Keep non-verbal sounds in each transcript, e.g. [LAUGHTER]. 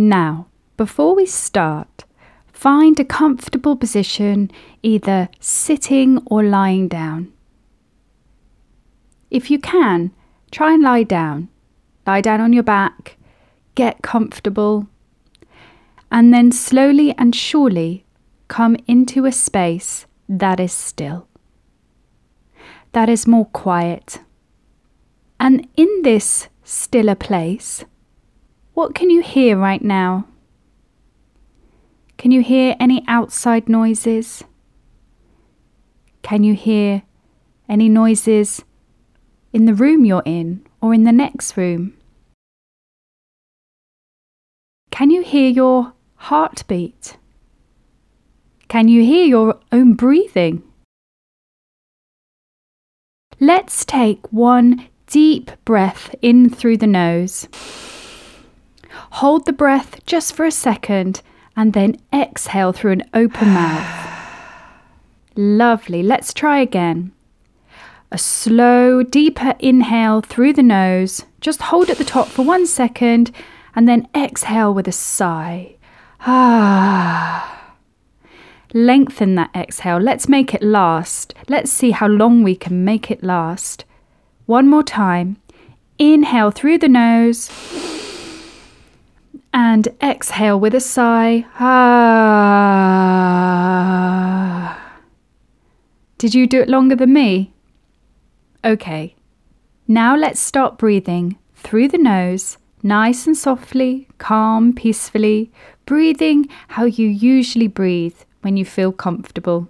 Now, before we start, find a comfortable position, either sitting or lying down. If you can, try and lie down. Lie down on your back, get comfortable, and then slowly and surely come into a space that is still, that is more quiet. And in this stiller place, what can you hear right now? Can you hear any outside noises? Can you hear any noises in the room you're in or in the next room? Can you hear your heartbeat? Can you hear your own breathing? Let's take one deep breath in through the nose. Hold the breath just for a second and then exhale through an open mouth. Lovely. Let's try again. A slow, deeper inhale through the nose. Just hold at the top for one second and then exhale with a sigh. Ah. [SIGHS] Lengthen that exhale. Let's make it last. Let's see how long we can make it last. One more time. Inhale through the nose and exhale with a sigh. Ah. Did you do it longer than me? Okay. Now let's start breathing through the nose, nice and softly, calm, peacefully, breathing how you usually breathe when you feel comfortable.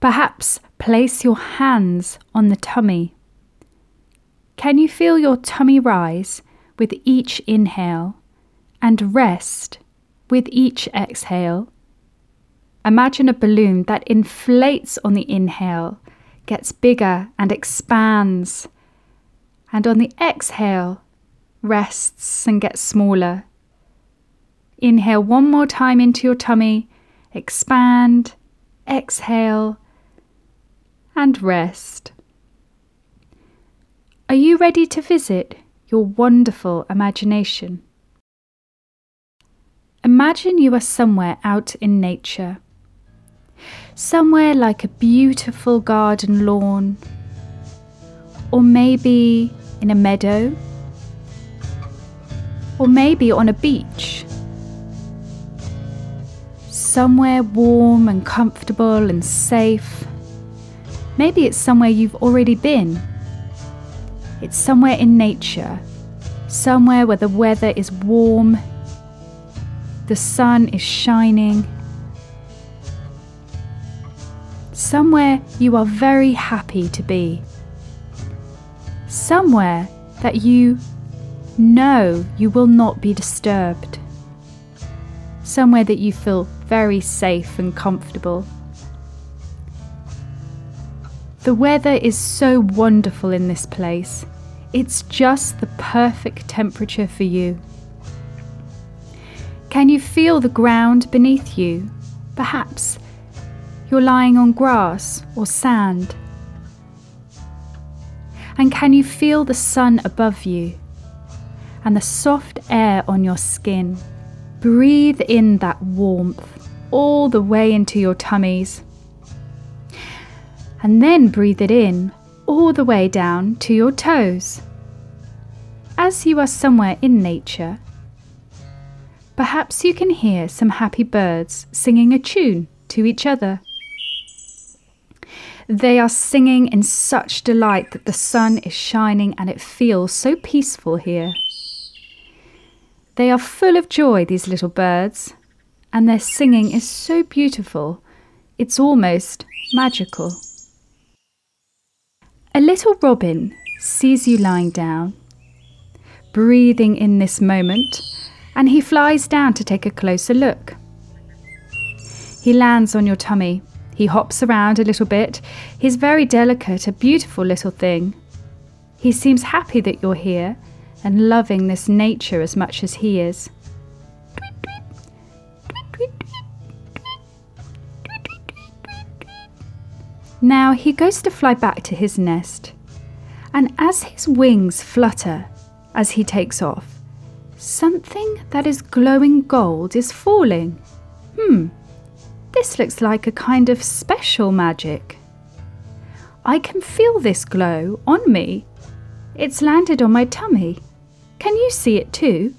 Perhaps place your hands on the tummy. Can you feel your tummy rise with each inhale and rest with each exhale? Imagine a balloon that inflates on the inhale, gets bigger and expands, and on the exhale, rests and gets smaller. Inhale one more time into your tummy expand, exhale, and rest. Are you ready to visit your wonderful imagination? Imagine you are somewhere out in nature, somewhere like a beautiful garden lawn, or maybe in a meadow, or maybe on a beach. Somewhere warm and comfortable and safe. Maybe it's somewhere you've already been. It's somewhere in nature, somewhere where the weather is warm, the sun is shining, somewhere you are very happy to be, somewhere that you know you will not be disturbed, somewhere that you feel very safe and comfortable. The weather is so wonderful in this place. It's just the perfect temperature for you. Can you feel the ground beneath you? Perhaps you're lying on grass or sand. And can you feel the sun above you and the soft air on your skin? Breathe in that warmth all the way into your tummies. And then breathe it in all the way down to your toes. As you are somewhere in nature, perhaps you can hear some happy birds singing a tune to each other. They are singing in such delight that the sun is shining and it feels so peaceful here. They are full of joy, these little birds, and their singing is so beautiful, it's almost magical. A little robin sees you lying down, breathing in this moment, and he flies down to take a closer look. He lands on your tummy. He hops around a little bit. He's very delicate, a beautiful little thing. He seems happy that you're here and loving this nature as much as he is. Now he goes to fly back to his nest, and as his wings flutter as he takes off, Something that is glowing gold is falling. Hmm, this looks like a kind of special magic. I can feel this glow on me. It's landed on my tummy. Can you see it too?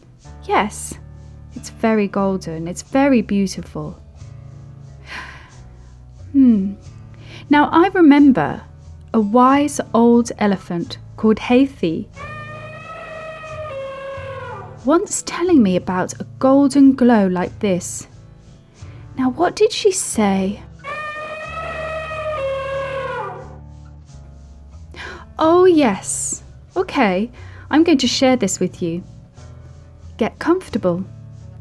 Yes. It's very golden. It's very beautiful. [SIGHS] Hmm. Now I remember a wise old elephant called Hathi once telling me about a golden glow like this. Now, what did she say? Oh, yes. Okay, I'm going to share this with you. Get comfortable.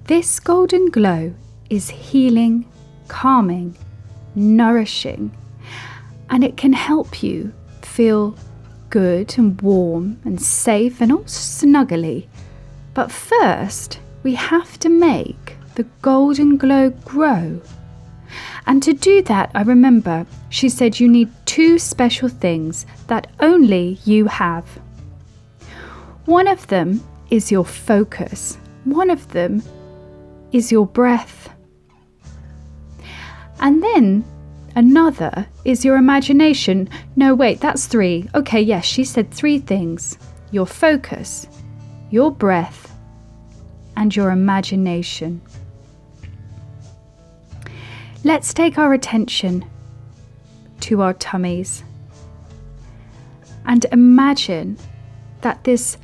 This golden glow is healing, calming, nourishing, and it can help you feel good and warm and safe and all snuggly. But first, we have to make the golden glow grow. And to do that, I remember she said you need two special things that only you have. One of them is your focus, one of them is your breath. And then another is your imagination. No, wait, that's three. Okay, yes, she said three things your focus, your breath, and your imagination. Let's take our attention to our tummies and imagine that this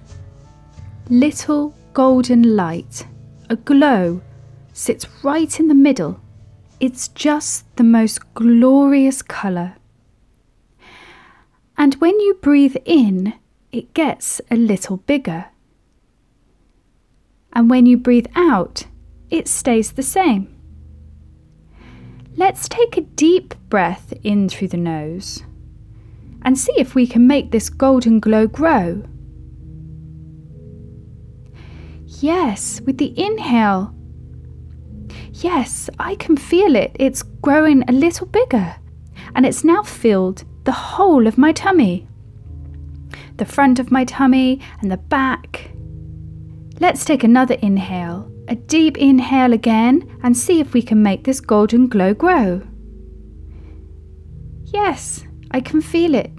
little golden light, a glow, sits right in the middle. It's just the most glorious colour. And when you breathe in, it gets a little bigger. And when you breathe out, it stays the same. Let's take a deep breath in through the nose and see if we can make this golden glow grow. Yes, with the inhale. Yes, I can feel it. It's growing a little bigger and it's now filled the whole of my tummy. The front of my tummy and the back. Let's take another inhale a deep inhale again and see if we can make this golden glow grow. Yes, I can feel it.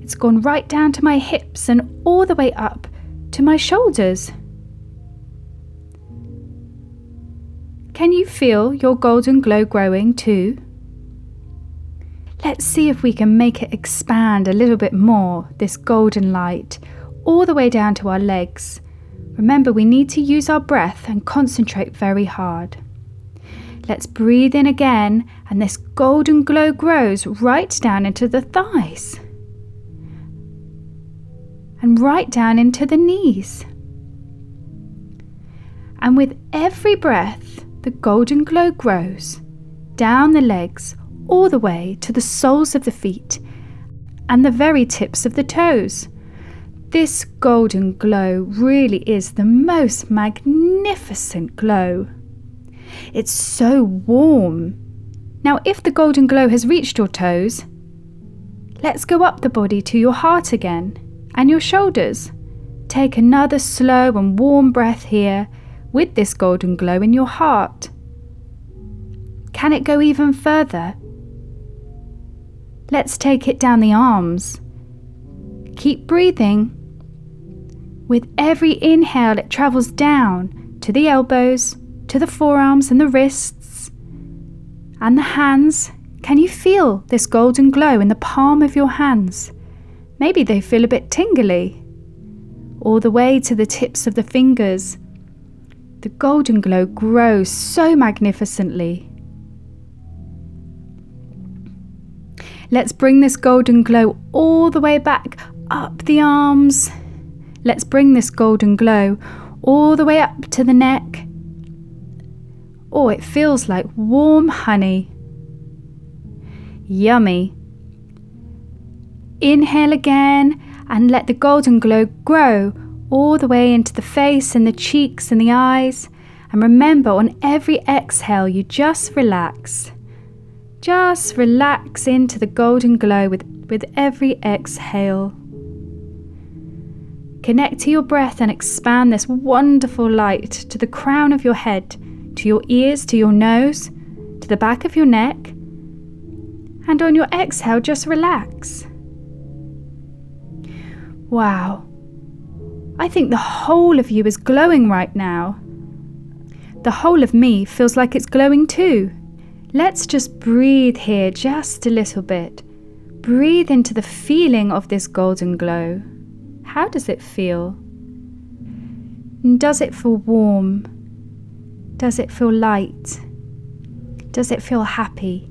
It's gone right down to my hips and all the way up to my shoulders. Can you feel your golden glow growing too? Let's see if we can make it expand a little bit more, this golden light, all the way down to our legs Remember, we need to use our breath and concentrate very hard. Let's breathe in again, and this golden glow grows right down into the thighs and right down into the knees. And with every breath, the golden glow grows down the legs all the way to the soles of the feet and the very tips of the toes. This golden glow really is the most magnificent glow. It's so warm. Now, if the golden glow has reached your toes, let's go up the body to your heart again and your shoulders. Take another slow and warm breath here with this golden glow in your heart. Can it go even further? Let's take it down the arms. Keep breathing. With every inhale, it travels down to the elbows, to the forearms and the wrists, and the hands. Can you feel this golden glow in the palm of your hands? Maybe they feel a bit tingly. All the way to the tips of the fingers. The golden glow grows so magnificently. Let's bring this golden glow all the way back up the arms Let's bring this golden glow all the way up to the neck. Oh, it feels like warm honey. Yummy. Inhale again and let the golden glow grow all the way into the face and the cheeks and the eyes. And remember, on every exhale, you just relax. Just relax into the golden glow with, with every exhale. Connect to your breath and expand this wonderful light to the crown of your head, to your ears, to your nose, to the back of your neck. And on your exhale, just relax. Wow. I think the whole of you is glowing right now. The whole of me feels like it's glowing too. Let's just breathe here just a little bit. Breathe into the feeling of this golden glow. How does it feel? Does it feel warm? Does it feel light? Does it feel happy?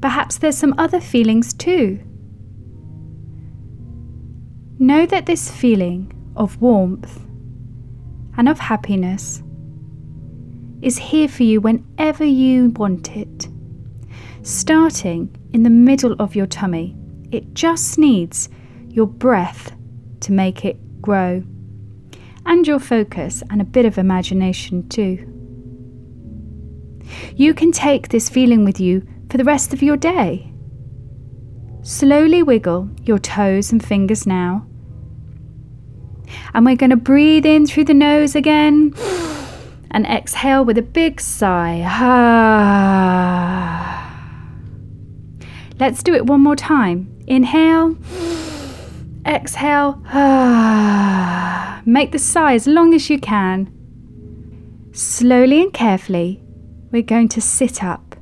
Perhaps there's some other feelings too. Know that this feeling of warmth and of happiness is here for you whenever you want it. Starting in the middle of your tummy, it just needs your breath to make it grow, and your focus and a bit of imagination too. You can take this feeling with you for the rest of your day. Slowly wiggle your toes and fingers now. And we're going to breathe in through the nose again [SIGHS] and exhale with a big sigh. [SIGHS] Let's do it one more time. Inhale, exhale. [SIGHS] Make the sigh as long as you can. Slowly and carefully, we're going to sit up.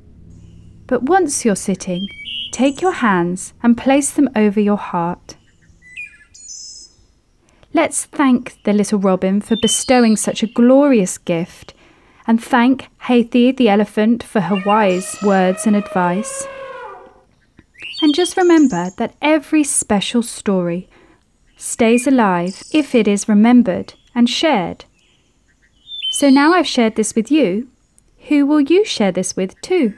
But once you're sitting, take your hands and place them over your heart. Let's thank the little robin for bestowing such a glorious gift, and thank Hathi the elephant for her wise words and advice. And just remember that every special story stays alive if it is remembered and shared. So now I've shared this with you, who will you share this with too?